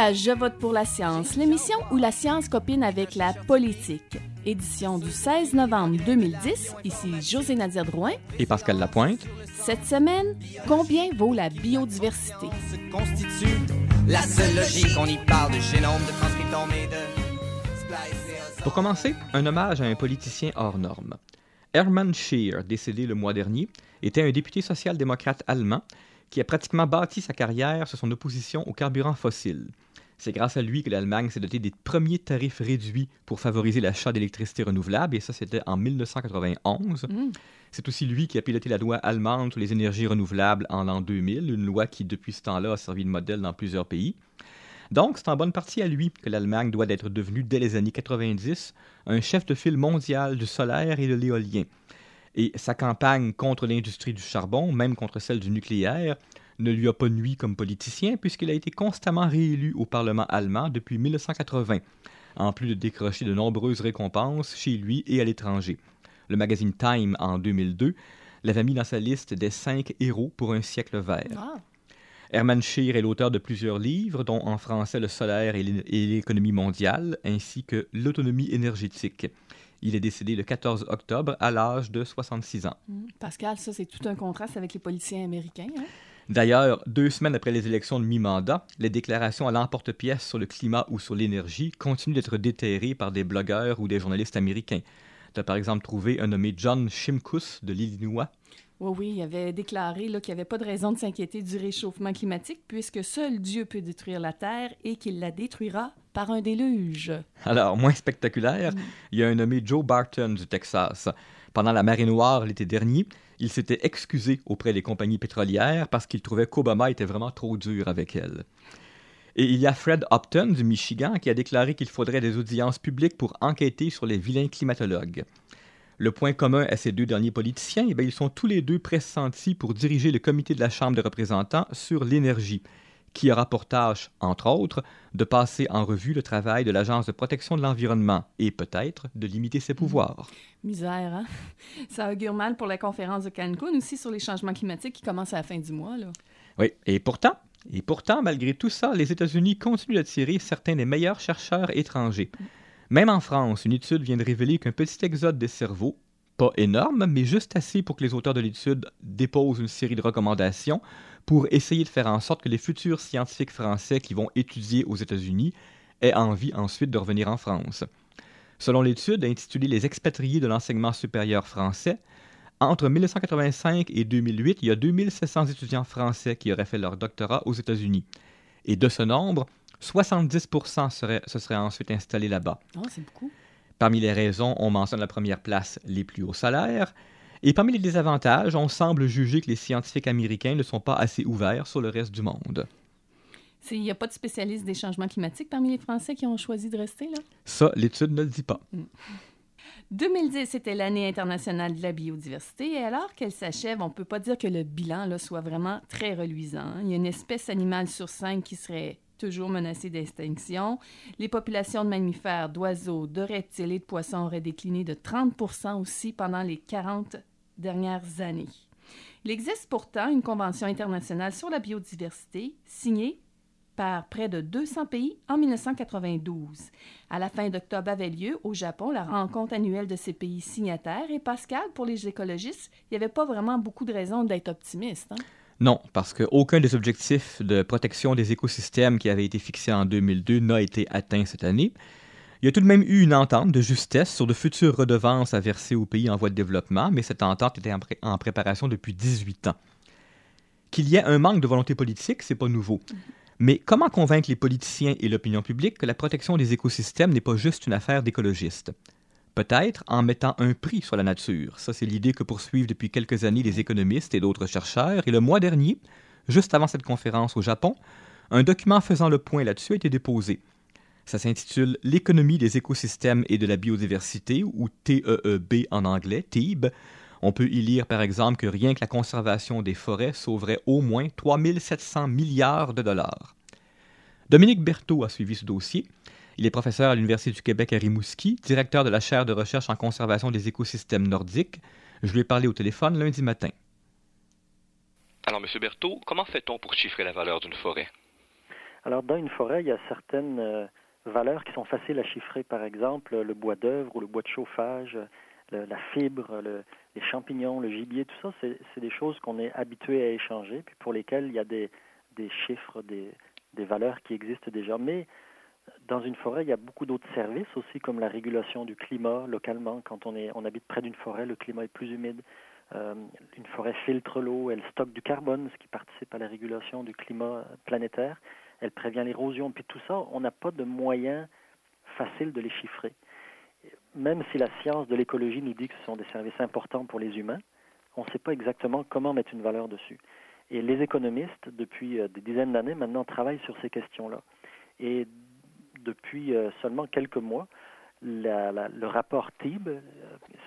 à Je vote pour la science, l'émission où la science copine avec la politique. Édition du 16 novembre 2010, ici José Nadia Drouin. Et Pascal Lapointe. Cette semaine, combien vaut la biodiversité? se constitue la seule logique. On y parle de génome, de transcriptome et de splice. Pour commencer, un hommage à un politicien hors norme. Hermann Scheer, décédé le mois dernier, était un député social-démocrate allemand qui a pratiquement bâti sa carrière sur son opposition aux carburants fossiles. C'est grâce à lui que l'Allemagne s'est dotée des premiers tarifs réduits pour favoriser l'achat d'électricité renouvelable, et ça, c'était en 1991. Hmm. C'est aussi lui qui a piloté la loi allemande sur les énergies renouvelables en l'an 2000, une loi qui, depuis ce temps-là, a servi de modèle dans plusieurs pays. Donc, c'est en bonne partie à lui que l'Allemagne doit être devenue, dès les années 90, un chef de file mondial du solaire et de l'éolien. Et sa campagne contre l'industrie du charbon, même contre celle du nucléaire, ne lui a pas nui comme politicien puisqu'il a été constamment réélu au Parlement allemand depuis 1980, en plus de décrocher de nombreuses récompenses chez lui et à l'étranger. Le magazine Time, en 2002, l'avait mis dans sa liste des cinq héros pour un siècle vert. Ah, Hermann Scheer est l'auteur de plusieurs livres, dont en français Le solaire et l'é- et l'économie mondiale, ainsi que L'autonomie énergétique. Il est décédé le 14 octobre à l'âge de 66 ans. hmm. Pascal, ça, c'est tout un contraste avec les politiciens américains. hein? D'ailleurs, deux semaines après les élections de mi-mandat, les déclarations à l'emporte-pièce sur le climat ou sur l'énergie continuent d'être déterrées par des blogueurs ou des journalistes américains. Tu as par exemple trouvé un nommé John Shimkus de l'Illinois Oui, oui, il avait déclaré qu'il n'y avait pas de raison de s'inquiéter du réchauffement climatique puisque seul Dieu peut détruire la Terre et qu'il la détruira par un déluge. Alors, moins spectaculaire, il y a un nommé Joe Barton du Texas. Pendant la marée noire l'été dernier, il s'était excusé auprès des compagnies pétrolières parce qu'il trouvait qu'Obama était vraiment trop dur avec elles. Et il y a Fred Upton du Michigan qui a déclaré qu'il faudrait des audiences publiques pour enquêter sur les vilains climatologues. Le point commun à ces deux derniers politiciens, eh bien, ils sont tous les deux pressentis pour diriger le comité de la Chambre des représentants sur l'énergie, qui aura pour tâche, entre autres, de passer en revue le travail de l'Agence de protection de l'environnement et peut-être de limiter ses pouvoirs. Misère, hein? Ça augure mal pour la conférence de Cancun aussi sur les changements climatiques qui commence à la fin du mois. Là. Oui, et pourtant, et pourtant, malgré tout ça, les États-Unis continuent d'attirer certains des meilleurs chercheurs étrangers. Même en France, une étude vient de révéler qu'un petit exode des cerveaux, pas énorme, mais juste assez pour que les auteurs de l'étude déposent une série de recommandations pour essayer de faire en sorte que les futurs scientifiques français qui vont étudier aux États-Unis aient envie ensuite de revenir en France. Selon l'étude intitulée Les expatriés de l'enseignement supérieur français, entre 1985 et 2008, il y a 2700 étudiants français qui auraient fait leur doctorat aux États-Unis. Et de ce nombre, 70% seraient- se seraient ensuite installés là-bas. Oh, c'est beaucoup. Parmi les raisons, on mentionne à la première place les plus hauts salaires. Et parmi les désavantages, on semble juger que les scientifiques américains ne sont pas assez ouverts sur le reste du monde. Il n'y a pas de spécialistes des changements climatiques parmi les Français qui ont choisi de rester là? Ça, l'étude ne le dit pas. 2010 c'était l'année internationale de la biodiversité et alors qu'elle s'achève, on ne peut pas dire que le bilan là, soit vraiment très reluisant. Il y a une espèce animale sur cinq qui serait toujours menacée d'extinction. Les populations de mammifères, d'oiseaux, de reptiles et de poissons auraient décliné de 30 aussi pendant les 40 dernières années. Il existe pourtant une convention internationale sur la biodiversité signée par près de 200 pays en 1992. À la fin d'octobre avait lieu au Japon la rencontre annuelle de ces pays signataires et Pascal, pour les écologistes, il n'y avait pas vraiment beaucoup de raisons d'être optimiste. hein? Non, parce qu'aucun des objectifs de protection des écosystèmes qui avaient été fixés en 2002 n'a été atteint cette année. Il y a tout de même eu une entente de justesse sur de futures redevances à verser aux pays en voie de développement, mais cette entente était en, en préparation depuis 18 ans. Qu'il y ait un manque de volonté politique, c'est pas nouveau. Mais comment convaincre les politiciens et l'opinion publique que la protection des écosystèmes n'est pas juste une affaire d'écologistes? Peut-être en mettant un prix sur la nature. Ça, c'est l'idée que poursuivent depuis quelques années les économistes et d'autres chercheurs. Et le mois dernier, juste avant cette conférence au Japon, un document faisant le point là-dessus a été déposé. Ça s'intitule L'économie des écosystèmes et de la biodiversité, ou TEEB en anglais, TEEB. On peut y lire par exemple que rien que la conservation des forêts sauverait au moins 3700 milliards de dollars. Dominique Berthaud a suivi ce dossier. Il est professeur à l'Université du Québec à Rimouski, directeur de la chaire de recherche en conservation des écosystèmes nordiques. Je lui ai parlé au téléphone lundi matin. Alors, Monsieur Berthaud, comment fait-on pour chiffrer la valeur d'une forêt? Alors, dans une forêt, il y a certaines valeurs qui sont faciles à chiffrer, par exemple le bois d'œuvre ou le bois de chauffage, la fibre, les champignons, le gibier, tout ça, c'est des choses qu'on est habitué à échanger, puis pour lesquelles il y a des, des chiffres, des, des valeurs qui existent déjà. Mais dans une forêt, il y a beaucoup d'autres services aussi, comme la régulation du climat localement. Quand on, est, on habite près d'une forêt, le climat est plus humide. Euh, une forêt filtre l'eau, elle stocke du carbone, ce qui participe à la régulation du climat planétaire. Elle prévient l'érosion. Puis tout ça, on n'a pas de moyens faciles de les chiffrer. Même si la science de l'écologie nous dit que ce sont des services importants pour les humains, on ne sait pas exactement comment mettre une valeur dessus. Et les économistes, depuis euh, des dizaines d'années maintenant, travaillent sur ces questions-là. Et depuis euh, seulement quelques mois, le rapport TIB, euh,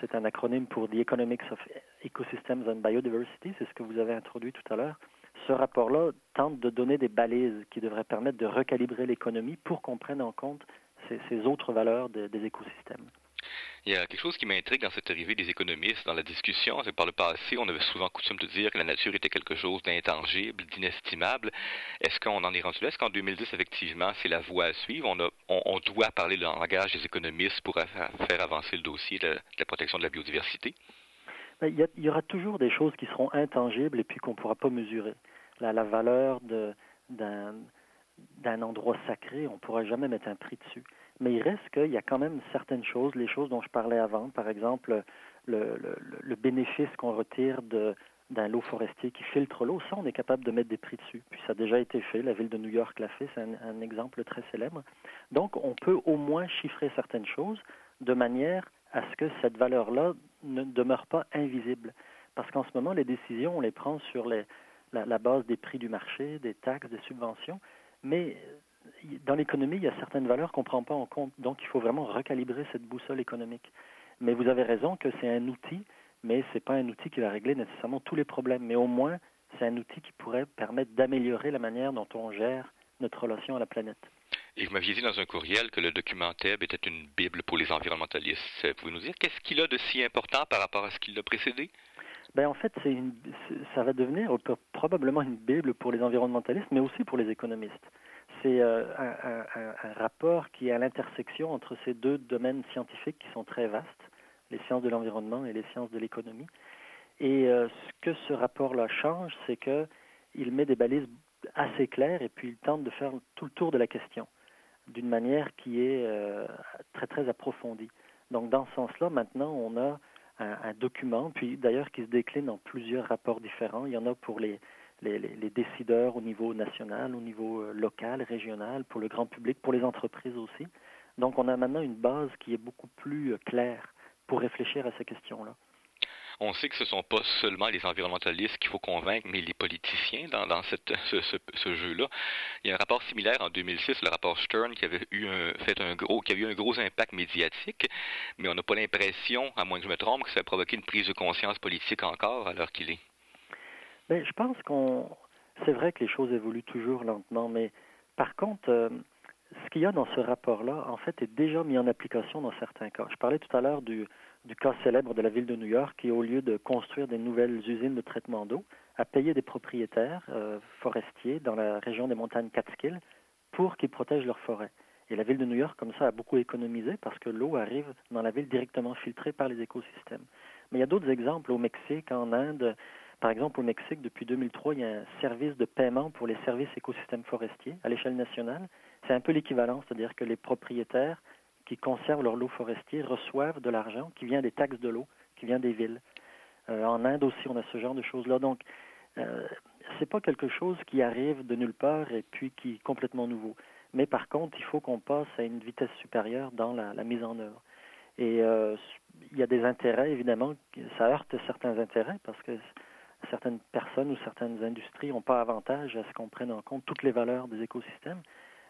c'est un acronyme pour The Economics of Ecosystems and Biodiversity, c'est ce que vous avez introduit tout à l'heure. Ce rapport-là tente de donner des balises qui devraient permettre de recalibrer l'économie pour qu'on prenne en compte ces, autres valeurs des écosystèmes. Il y a quelque chose qui m'intrigue dans cette arrivée des économistes dans la discussion, c'est par le passé, on avait souvent coutume de dire que la nature était quelque chose d'intangible, d'inestimable. Est-ce qu'on en est rendu là? Est-ce qu'en 2010, effectivement, c'est la voie à suivre? On, on, doit parler le langage des économistes pour faire avancer le dossier de la, protection de la biodiversité? Ben, il y, aura toujours des choses qui seront intangibles et puis qu'on ne pourra pas mesurer. La valeur d'un endroit sacré, on ne pourra jamais mettre un prix dessus mais il reste qu'il y a quand même certaines choses, les choses dont je parlais avant, par exemple le, le, bénéfice qu'on retire d'un lot forestier qui filtre l'eau, ça, on est capable de mettre des prix dessus. Puis ça a déjà été fait, la ville de New York l'a fait, c'est un, exemple très célèbre. Donc, on peut au moins chiffrer certaines choses de manière à ce que cette valeur-là ne demeure pas invisible. Parce qu'en ce moment, les décisions, on les prend sur les, la, la, base des prix du marché, des taxes, des subventions, mais dans l'économie, il y a certaines valeurs qu'on ne prend pas en compte. Donc, il faut vraiment recalibrer cette boussole économique. Mais vous avez raison que c'est un outil, mais ce n'est pas un outil qui va régler nécessairement tous les problèmes. Mais au moins, c'est un outil qui pourrait permettre d'améliorer la manière dont on gère notre relation à la planète. Et vous m'aviez dit dans un courriel que le document TEB était une Bible pour les environnementalistes. Pouvez-vous nous dire qu'est-ce qu'il a de si important par rapport à ce qui l'a précédé? Ben, en fait, une, ça va devenir probablement une Bible pour les environnementalistes, mais aussi pour les économistes c'est euh, un, rapport qui est à l'intersection entre ces deux domaines scientifiques qui sont très vastes, les sciences de l'environnement et les sciences de l'économie. Et euh, ce que ce rapport-là change, c'est qu'il met des balises assez claires et puis il tente de faire tout le tour de la question d'une manière qui est euh, très très approfondie. Donc dans ce sens-là, maintenant, on a un, un document, puis d'ailleurs qui se décline en plusieurs rapports différents. Il y en a pour les, les, décideurs au niveau national, au niveau euh, local, régional, pour le grand public, pour les entreprises aussi. Donc on a maintenant une base qui est beaucoup plus euh, claire pour réfléchir à ces questions-là. On sait que ce ne sont pas seulement les environnementalistes qu'il faut convaincre, mais les politiciens dans, cette, ce, jeu-là. Il y a un rapport similaire en 2006, le rapport Stern, qui avait eu un, fait un gros, qui a eu un gros impact médiatique, mais on n'a pas l'impression, à moins que je me trompe, que ça a provoqué une prise de conscience politique encore l'heure qu'il est. Ben, je pense qu'on. C'est vrai que les choses évoluent toujours lentement, mais par contre, euh, ce qu'il y a dans ce rapport-là, en fait, est déjà mis en application dans certains cas. Je parlais tout à l'heure du, du cas célèbre de la ville de New York qui, au lieu de construire des nouvelles usines de traitement d'eau, a payé des propriétaires euh, forestiers dans la région des montagnes Catskill pour qu'ils protègent leurs forêts. Et la ville de New York, comme ça, a beaucoup économisé parce que l'eau arrive dans la ville directement filtrée par les écosystèmes. Mais il y a d'autres exemples au Mexique, en Inde, par exemple, au Mexique, depuis 2003, il y a un service de paiement pour les services écosystèmes forestiers à l'échelle nationale. C'est un peu l'équivalent, c'est-à-dire que les propriétaires qui conservent leur lot forestier reçoivent de l'argent qui vient des taxes de l'eau, qui vient des villes. Euh, en Inde aussi, on a ce genre de choses-là. Donc, euh, c'est pas quelque chose qui arrive de nulle part et puis qui est complètement nouveau. Mais par contre, il faut qu'on passe à une vitesse supérieure dans la, mise en œuvre. Et euh, il y a des intérêts, évidemment, ça heurte certains intérêts parce que certaines personnes ou certaines industries n'ont pas avantage à ce qu'on prenne en compte toutes les valeurs des écosystèmes,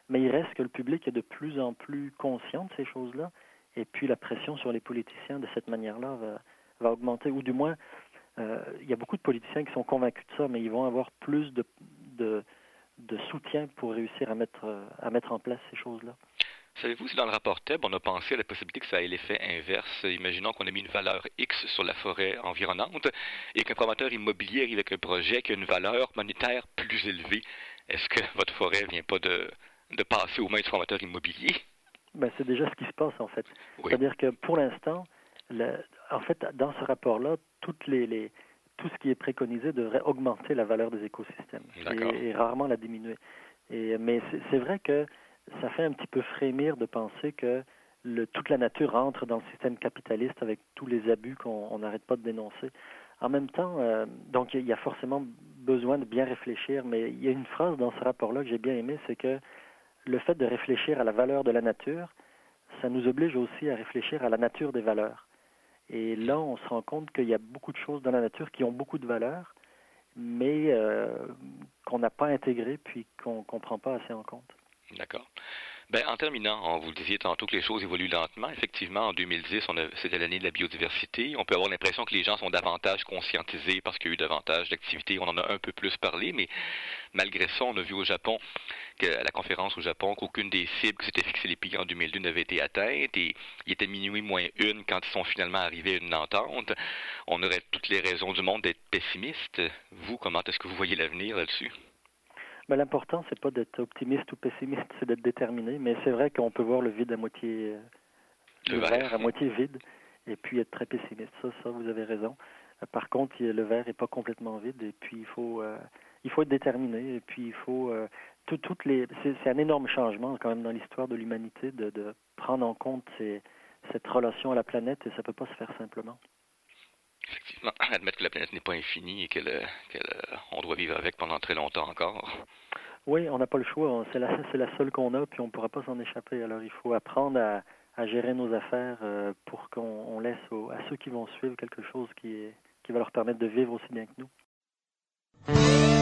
mais il reste que le public est de plus en plus conscient de ces choses-là, et puis la pression sur les politiciens de cette manière-là va, augmenter, ou du moins, euh, il y a beaucoup de politiciens qui sont convaincus de ça, mais ils vont avoir plus de, de, de soutien pour réussir à mettre, à mettre en place ces choses-là. Savez-vous si dans le rapport TEB, on a pensé à la possibilité que ça ait l'effet inverse? Imaginons qu'on a mis une valeur X sur la forêt environnante et qu'un promoteur immobilier arrive avec un projet qui a une valeur monétaire plus élevée. est-ce que votre forêt vient pas de, de passer aux mains du formateur immobilier? Ben, c'est déjà ce qui se passe, en fait. C'est-à-dire que pour l'instant, en fait, dans ce rapport-là, toutes les, les, tout ce qui est préconisé devrait augmenter la valeur des écosystèmes et, et, rarement la diminuer. Et, mais c'est vrai que ça fait un petit peu frémir de penser que le, toute la nature entre dans le système capitaliste avec tous les abus qu'on n'arrête pas de dénoncer. En même temps, euh, donc il y a forcément besoin de bien réfléchir, mais il y a une phrase dans ce rapport-là que j'ai bien aimé, c'est que le fait de réfléchir à la valeur de la nature, ça nous oblige aussi à réfléchir à la nature des valeurs. Et là, on se rend compte qu'il y a beaucoup de choses dans la nature qui ont beaucoup de valeur, mais euh, qu'on n'a pas intégrées puis qu'on ne prend pas assez en compte. D'accord. Ben, en terminant, on vous le disiez tantôt que les choses évoluent lentement. Effectivement, en 2010, c'était l'année de la biodiversité. On peut avoir l'impression que les gens sont davantage conscientisés parce qu'il y a eu davantage d'activités. On en a un peu plus parlé, mais malgré ça, on a vu au Japon, que, à la conférence au Japon, qu'aucune des cibles que s'étaient fixées les pays en 2002 n'avait été atteinte et il était minuit moins une quand ils sont finalement arrivés à une entente. On aurait toutes les raisons du monde d'être pessimiste. Vous, comment est-ce que vous voyez l'avenir là-dessus? Mais l'important, c'est pas d'être optimiste ou pessimiste, c'est d'être déterminé. Mais c'est vrai qu'on peut voir le vide à moitié, euh, le, verre à moitié vide, et puis être très pessimiste. Ça, ça, vous avez raison. Euh, par contre, le verre est pas complètement vide, et puis il faut, euh, il faut être déterminé, et puis il faut toutes les. C'est un énorme changement quand même dans l'histoire de l'humanité de, de, prendre en compte ces, cette relation à la planète, et ça peut pas se faire simplement effectivement, admettre que la planète n'est pas infinie et qu'on doit vivre avec pendant très longtemps encore. Oui, on n'a pas le choix. C'est la, la seule qu'on a, puis on ne pourra pas s'en échapper. Alors, il faut apprendre à, gérer nos affaires euh, pour qu'on laisse à ceux qui vont suivre quelque chose qui, qui va leur permettre de vivre aussi bien que nous.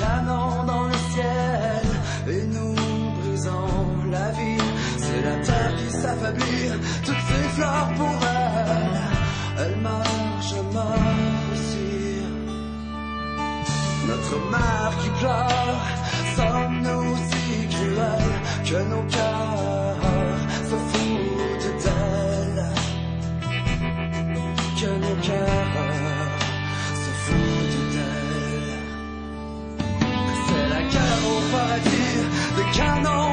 Canons dans le ciel et nous brisons la vie. C'est la terre qui s'affaiblit, toutes ces fleurs pour elle, elle marche, meurs aussi. Notre mère qui pleure, sommes-nous si cruels que nos cœurs cannot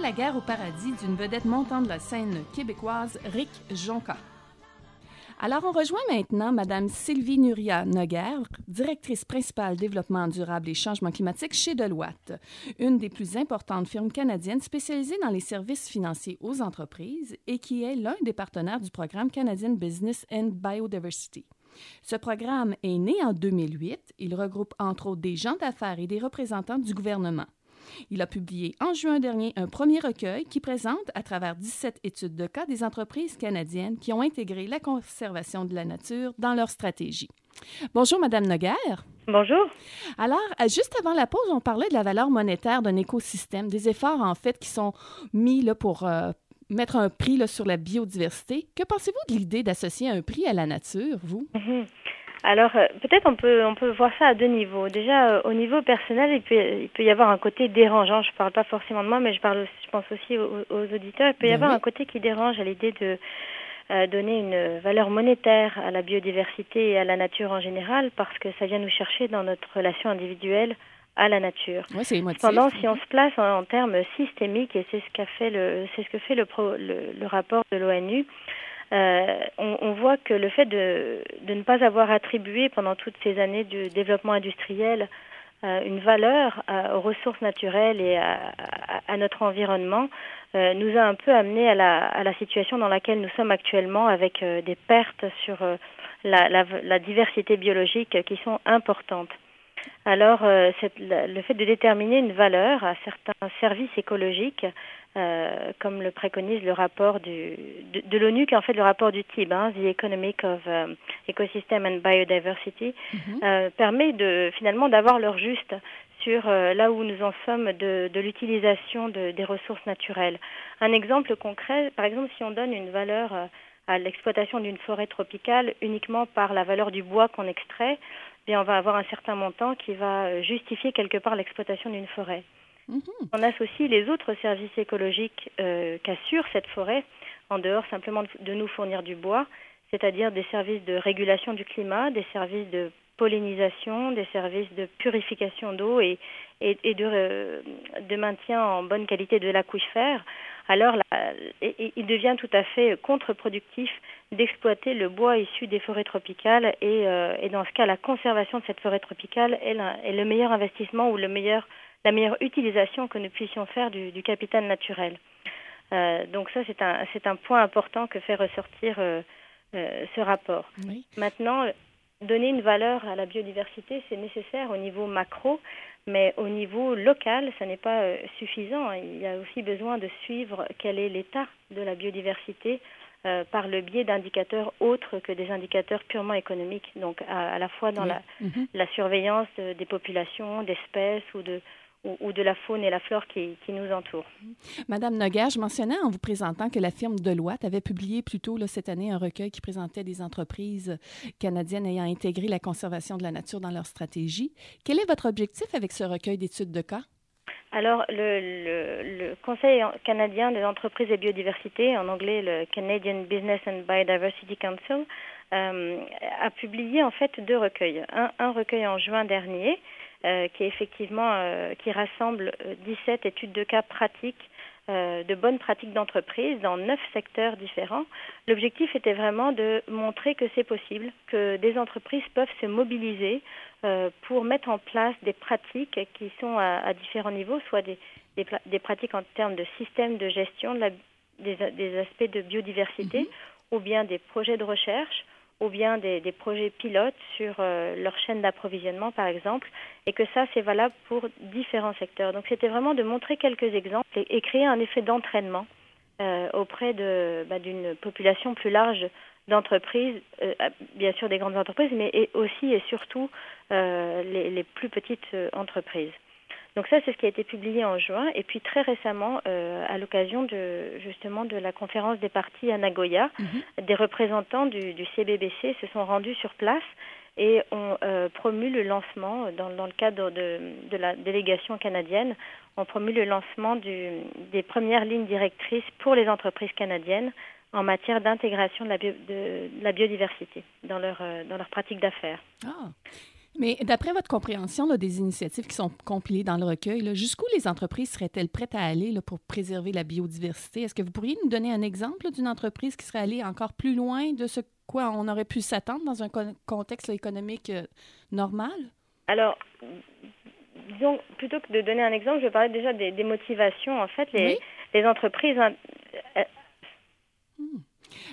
La guerre au paradis d'une vedette montante de la scène québécoise, Rick Jonca. Alors, on rejoint maintenant Madame Sylvie Nuria Noguer, directrice principale développement durable et changement climatique chez Deloitte, une des plus importantes firmes canadiennes spécialisées dans les services financiers aux entreprises et qui est l'un des partenaires du programme Canadian Business and Biodiversity. Ce programme est né en 2008. Il regroupe entre autres des gens d'affaires et des représentants du gouvernement. Il a publié en juin dernier un premier recueil qui présente, à travers 17 études de cas, des entreprises canadiennes qui ont intégré la conservation de la nature dans leur stratégie. Bonjour, Madame Noguer. Bonjour. Alors, euh, juste avant la pause, on parlait de la valeur monétaire d'un écosystème, des efforts en fait qui sont mis là, pour euh, mettre un prix là, sur la biodiversité. Que pensez-vous de l'idée d'associer un prix à la nature, vous? Mhm. Alors euh, peut-être on peut on peut voir ça à deux niveaux. Déjà euh, au niveau personnel, il peut il peut y avoir un côté dérangeant. Je parle pas forcément de moi, mais je parle je pense aussi aux, aux auditeurs. Il peut y avoir oui. un côté qui dérange à l'idée de euh, donner une valeur monétaire à la biodiversité et à la nature en général parce que ça vient nous chercher dans notre relation individuelle à la nature. Cependant, si on se place en, en termes systémiques, et c'est ce qu'a fait le, c'est ce que fait le, pro- le, le rapport de l'ONU, euh, on, voit que le fait de, ne pas avoir attribué pendant toutes ces années du développement industriel euh, une valeur à- aux ressources naturelles et à, notre environnement euh, nous a un peu amené à la, situation dans laquelle nous sommes actuellement avec euh, des pertes sur euh, la, diversité biologique qui sont importantes. Alors, euh, le fait de déterminer une valeur à certains services écologiques, euh, comme le préconise le rapport du, de, de l'ONU, qui est en fait le rapport du TIB, hein, The Economic of euh, Ecosystem and Biodiversity, Mhm. euh, permet de finalement d'avoir leur juste sur euh, là où nous en sommes de, de l'utilisation de- des ressources naturelles. Un exemple concret, par exemple, si on donne une valeur à l'exploitation d'une forêt tropicale uniquement par la valeur du bois qu'on extrait, eh bien on va avoir un certain montant qui va justifier quelque part l'exploitation d'une forêt. Mhm. On associe les autres services écologiques euh, qu'assure cette forêt, en dehors simplement de, nous fournir du bois, c'est-à-dire des services de régulation du climat, des services de pollinisation, des services de purification d'eau et, euh, de maintien en bonne qualité de l'aquifère, alors et il devient tout à fait contre-productif d'exploiter le bois issu des forêts tropicales et, euh, dans ce cas la conservation de cette forêt tropicale est le meilleur investissement ou le meilleur, la meilleure utilisation que nous puissions faire du, du capital naturel. Euh, donc ça c'est un, c'est un point important que fait ressortir euh, euh, ce rapport. Oui. Maintenant, donner une valeur à la biodiversité, c'est nécessaire au niveau macro, mais au niveau local, ça n'est pas suffisant. Il y a aussi besoin de suivre quel est l'état de la biodiversité par le biais d'indicateurs autres que des indicateurs purement économiques. Donc à, à la fois dans Oui. la, Mhm. la surveillance de- des populations, d'espèces ou de, ou, ou de la faune et la flore qui, qui nous entourent. Madame Noguer, je mentionnais en vous présentant que la firme Deloitte avait publié plus tôt là, cette année un recueil qui présentait des entreprises canadiennes ayant intégré la conservation de la nature dans leur stratégie. Quel est votre objectif avec ce recueil d'études de cas? Alors, le, le, le Conseil canadien des entreprises et biodiversité, en anglais le Canadian Business and Biodiversity Council, euh, a publié en fait deux recueils. Un, un recueil en juin dernier, euh, qui est effectivement euh, qui rassemble euh, 17 études de cas pratiques euh, de bonnes pratiques d'entreprise dans neuf secteurs différents. L'objectif était vraiment de montrer que c'est possible, que des entreprises peuvent se mobiliser euh, pour mettre en place des pratiques qui sont à, à différents niveaux, soit des, des, pla- des pratiques en termes de système de gestion, de la- des, des aspects de biodiversité, ou bien des projets de recherche, ou bien des, projets pilotes sur euh, leur chaîne d'approvisionnement, par exemple, et que ça, c'est valable pour différents secteurs. Donc, c'était vraiment de montrer quelques exemples et, créer un effet d'entraînement euh, auprès bah, d'une population plus large d'entreprises, euh, bien sûr des grandes entreprises, mais aussi et surtout les, plus petites entreprises. Donc ça, c'est ce qui a été publié en juin. Et puis très récemment, euh, à l'occasion de justement de la conférence des partis à Nagoya, des représentants du, du CBBC se sont rendus sur place et ont euh, promu le lancement, dans, dans le cadre de, de la délégation canadienne, ont promu le lancement du, des premières lignes directrices pour les entreprises canadiennes en matière d'intégration de la biodiversité dans leur, euh, dans leur pratique d'affaires. Ah. Mais d'après votre compréhension là, des initiatives qui sont compilées dans le recueil, jusqu'où les entreprises seraient-elles prêtes à aller là, pour préserver la biodiversité? Est-ce que vous pourriez nous donner un exemple d'une entreprise qui serait allée encore plus loin de ce quoi on aurait pu s'attendre dans un con- contexte là, économique euh, normal? Alors, disons, plutôt que de donner un exemple, je vais parler déjà des, des motivations. En fait, les, Oui. les entreprises hein, euh,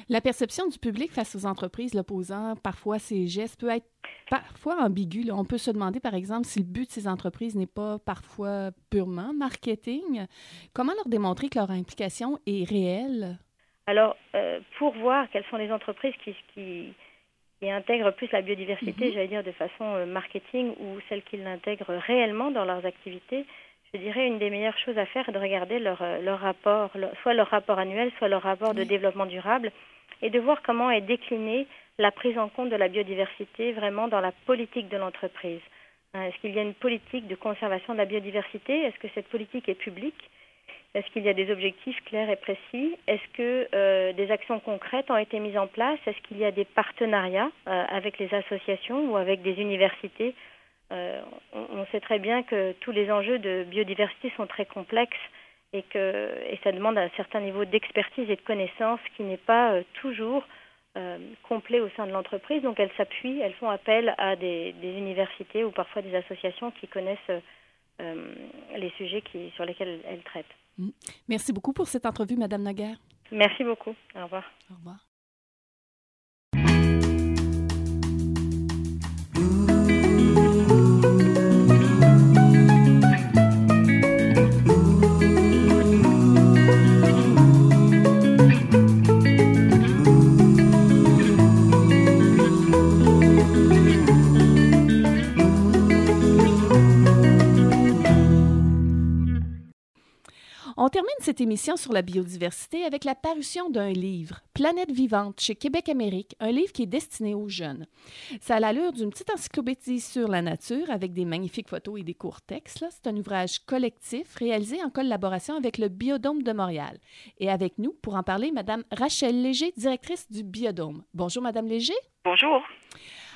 La perception du public face aux entreprises là, posant parfois ces gestes peut être parfois ambigu. là. On peut se demander, par exemple, si le but de ces entreprises n'est pas parfois purement marketing. Comment leur démontrer que leur implication est réelle? Alors, euh, pour voir quelles sont les entreprises qui, qui, qui intègrent plus la biodiversité, j'allais dire de façon euh, marketing, ou celles qui l'intègrent réellement dans leurs activités, je dirais une des meilleures choses à faire est de regarder leur, euh, leur rapport, leur- soit leur rapport annuel, soit leur rapport de développement durable, et de voir comment est déclinée la prise en compte de la biodiversité vraiment dans la politique de l'entreprise. Hein, est-ce qu'il y a une politique de conservation de la biodiversité? Est-ce que cette politique est publique? Est-ce qu'il y a des objectifs clairs et précis? Est-ce que euh, des actions concrètes ont été mises en place? Est-ce qu'il y a des partenariats euh, avec les associations ou avec des universités euh, on, on, sait très bien que tous les enjeux de biodiversité sont très complexes et que et ça demande un certain niveau d'expertise et de connaissance qui n'est pas toujours euh, complet au sein de l'entreprise. Donc elles s'appuient, elles font appel à des, des, universités ou parfois des associations qui connaissent euh, les sujets qui, sur lesquels elles traitent. Mm. Merci beaucoup pour cette entrevue, Madame Naguère. Merci beaucoup. Au revoir. Au revoir. On termine cette émission sur la biodiversité avec la parution d'un livre, Planète vivante, chez Québec Amérique, un livre qui est destiné aux jeunes. Ça a l'allure d'une petite encyclopédie sur la nature avec des magnifiques photos et des courts textes. C'est un ouvrage collectif réalisé en collaboration avec le Biodôme de Montréal. Et avec nous, pour en parler, Madame Rachel Léger, directrice du Biodôme. Bonjour, Madame Léger. Bonjour.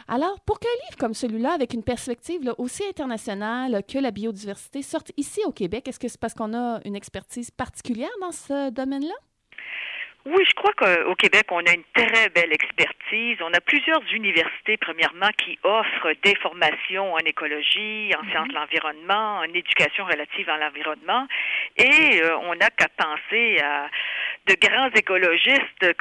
Alors, pour qu'un livre comme celui-là, avec une perspective là, aussi internationale que la biodiversité, sorte ici au Québec, est-ce que c'est parce qu'on a une expertise particulière dans ce domaine-là? Oui, je crois qu'au Québec, on a une très belle expertise. On a plusieurs universités, premièrement, qui offrent des formations en écologie, en sciences de l'environnement, en éducation relative à l'environnement. Et euh, on n'a qu'à penser à de grands écologistes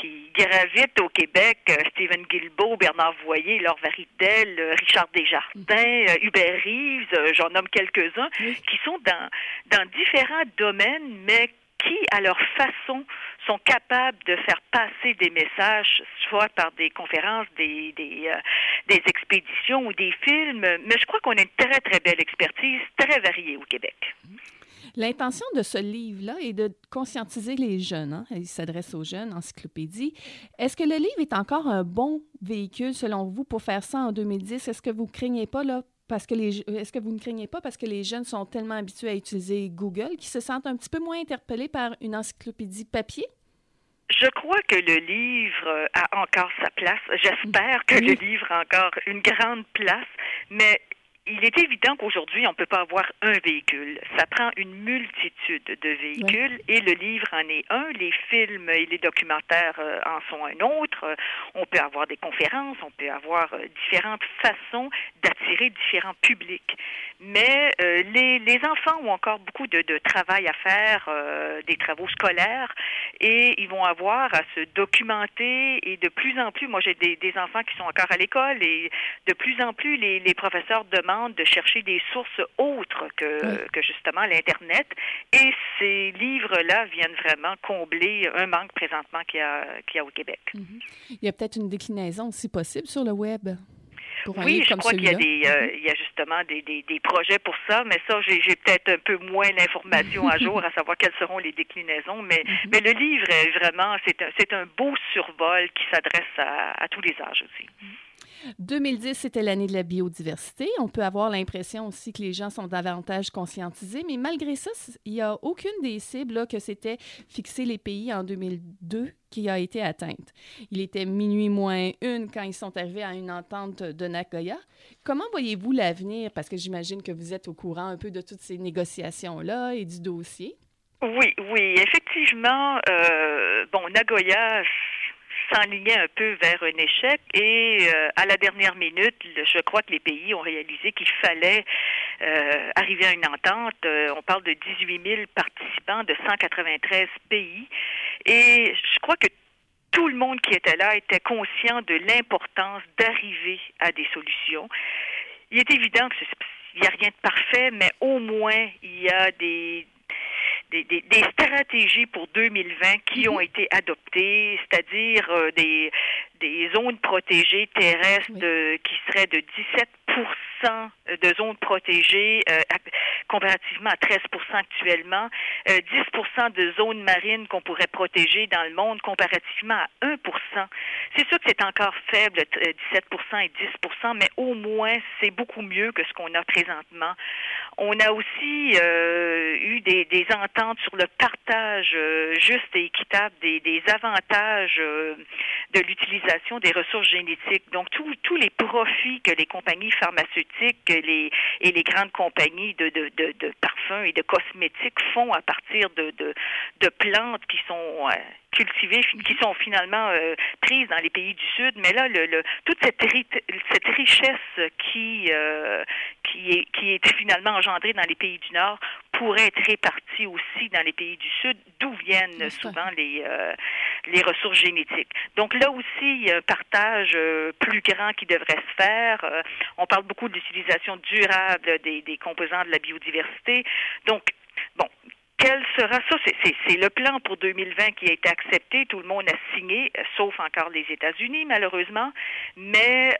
qui gravitent au Québec, euh, Stephen Guilbeault, Bernard Voyer, Laure Varidel, euh, Richard Desjardins, Hubert Reeves, j'en nomme quelques-uns, qui sont dans, dans différents domaines, mais qui, à leur façon, sont capables de faire passer des messages, soit par des conférences, des, des, euh, des expéditions ou des films. Mais je crois qu'on a une très, très belle expertise, très variée au Québec. L'intention de ce livre-là est de conscientiser les jeunes. Hein? Il s'adresse aux jeunes, encyclopédie. Est-ce que le livre est encore un bon véhicule, selon vous, pour faire ça en 2010? Est-ce que vous craignez pas, là, parce que les est-ce que vous ne craignez pas parce que les jeunes sont tellement habitués à utiliser Google qu'ils se sentent un petit peu moins interpellés par une encyclopédie papier? Je crois que le livre a encore sa place. J'espère que oui. le livre a encore une grande place, mais il est évident qu'aujourd'hui, on ne peut pas avoir un véhicule. Ça prend une multitude de véhicules oui. et le livre en est un. Les films et les documentaires euh, en sont un autre. On peut avoir des conférences, on peut avoir euh, différentes façons d'attirer différents publics. Mais euh, les, les, enfants ont encore beaucoup de, de travail à faire, euh, des travaux scolaires, et ils vont avoir à se documenter. Et de plus en plus, moi j'ai des, des, enfants qui sont encore à l'école, et de plus en plus les, les professeurs demandent de chercher des sources autres que, oui. que justement l'Internet. Et ces livres-là viennent vraiment combler un manque présentement qu'il y a, qu'il y a au Québec. Mm -hmm. Il y a peut-être une déclinaison aussi possible sur le web. Oui, je crois qu'il y a des, euh, il y a justement des, des, des, projets pour ça, mais ça, j'ai peut-être un peu moins l'information à jour à savoir quelles seront les déclinaisons. Mais, mm -hmm. mais le livre est vraiment, c'est un, c'est un beau survol qui s'adresse à, à, tous les âges aussi. Mm -hmm. 2010, c'était l'année de la biodiversité. On peut avoir l'impression aussi que les gens sont davantage conscientisés, mais malgré ça, il n'y a aucune des cibles que c'était fixé les pays en 2002 qui a été atteinte. Il était minuit moins une quand ils sont arrivés à une entente de Nagoya. Comment voyez-vous l'avenir? Parce que j'imagine que vous êtes au courant un peu de toutes ces négociations-là et du dossier. Oui, oui, effectivement. Euh, bon, Nagoya s'enlignait un peu vers un échec et euh, à la dernière minute, je crois que les pays ont réalisé qu'il fallait euh, arriver à une entente. Euh, on parle de 18 000 participants de 193 pays et je crois que tout le monde qui était là était conscient de l'importance d'arriver à des solutions. Il est évident qu'il n'y a rien de parfait, mais au moins il y a des, des, des, des, stratégies pour 2020 qui -hmm. ont été adoptées, c'est-à-dire euh, des, des zones protégées terrestres de, qui seraient de 17 de zones protégées euh, comparativement à 13% actuellement, 10% euh, de zones marines qu'on pourrait protéger dans le monde comparativement à 1% C'est sûr que c'est encore faible, 17% et 10% mais au moins c'est beaucoup mieux que ce qu'on a présentement. On a aussi euh, eu des, ententes sur le partage euh, juste et équitable des, avantages euh, de l'utilisation des ressources génétiques. Donc tous les profits que les compagnies pharmaceutiques et les grandes compagnies de, de, de, de parfums et de cosmétiques font à partir de plantes qui sont cultivées, qui sont finalement prises dans les pays du Sud. Mais là, le, le toute cette, cette richesse qui, qui, est, qui est finalement dans les pays du Nord pourrait être répartie aussi dans les pays du Sud, d'où viennent souvent les, euh, les ressources génétiques. Donc là aussi, il y a un partage euh, plus grand qui devrait se faire. Euh, on parle beaucoup de l'utilisation durable des, des composants de la biodiversité. Donc, bon, quel sera ça? C'est le plan pour 2020 qui a été accepté. Tout le monde a signé, sauf encore les États-Unis, malheureusement. Mais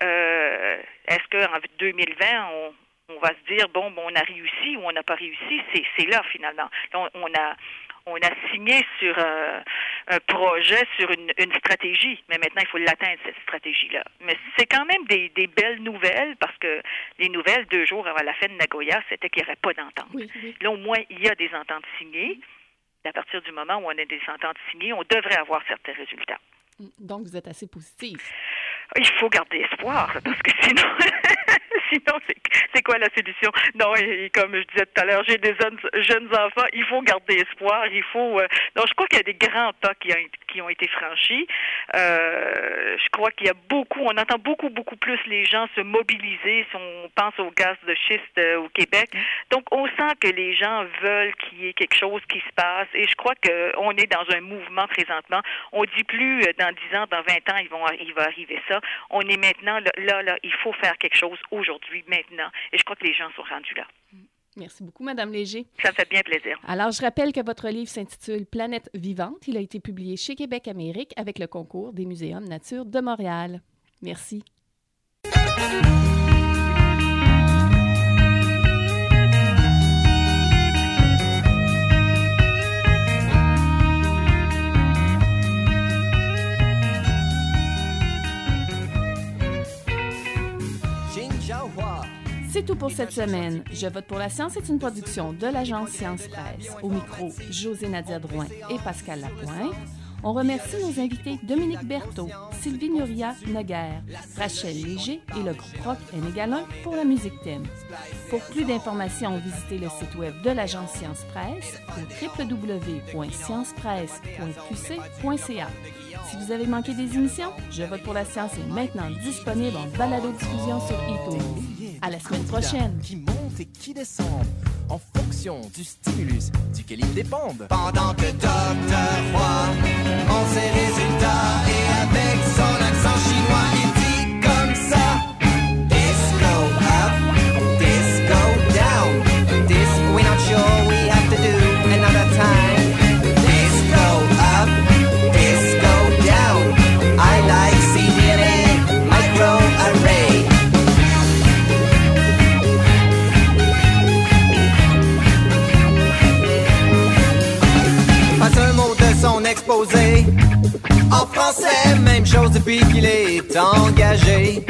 est-ce qu'en 2020, on, on va se dire bon, bon on a réussi ou on n'a pas réussi, c'est là finalement. On, on, a on a signé sur euh, un projet, sur une, une, stratégie, mais maintenant il faut l'atteindre cette stratégie-là. Mais c'est quand même des, des, belles nouvelles parce que les nouvelles deux jours avant la fin de Nagoya, c'était qu'il n'y aurait pas d'entente. Là au moins il y a des ententes signées. À partir du moment où on a des ententes signées, on devrait avoir certains résultats. Donc vous êtes assez positif. Il faut garder espoir parce que sinon sinon, c'est quoi la solution? Non, et, comme je disais tout à l'heure, j'ai des jeunes, jeunes, enfants, il faut garder espoir, il faut... Euh, non, je crois qu'il y a des grands pas qui, ont, qui ont été franchis. Euh, je crois qu'il y a beaucoup, on entend beaucoup, beaucoup plus les gens se mobiliser si on pense au gaz de schiste euh, au Québec. Donc, on sent que les gens veulent qu'il y ait quelque chose qui se passe et je crois qu'on est dans un mouvement présentement. On dit plus dans 10 ans, dans 20 ans, ils vont, il va arriver ça. On est maintenant là, là, il faut faire quelque chose aujourd'hui maintenant. Et je crois que les gens sont rendus là. Merci beaucoup, Madame Léger. Ça me fait bien plaisir. Alors, je rappelle que votre livre s'intitule Planète vivante. Il a été publié chez Québec Amérique avec le concours des Muséums Nature de Montréal. Merci. C'est tout pour cette semaine. Je vote pour la science est une production de l'agence Science Presse. Au micro, José Nadia Drouin et Pascal Lapointe. On remercie nos invités Dominique Berthaud, Sylvie Nuria Noguer, Rachel Léger et le groupe rock Négalin pour la musique thème. Pour plus d'informations, visitez le site web de l'agence Science Presse au www.sciencepresse.qc.ca. Si vous avez manqué des émissions, Je vote pour la science est maintenant disponible en balado-diffusion sur iTunes. À la semaine prochaine. Qui monte et qui descend en fonction du stimulus duquel ils dépendent. Pendant que Docteur Roy en ses résultats et avec son accent chinois, il En français, même chose depuis qu'il est engagé.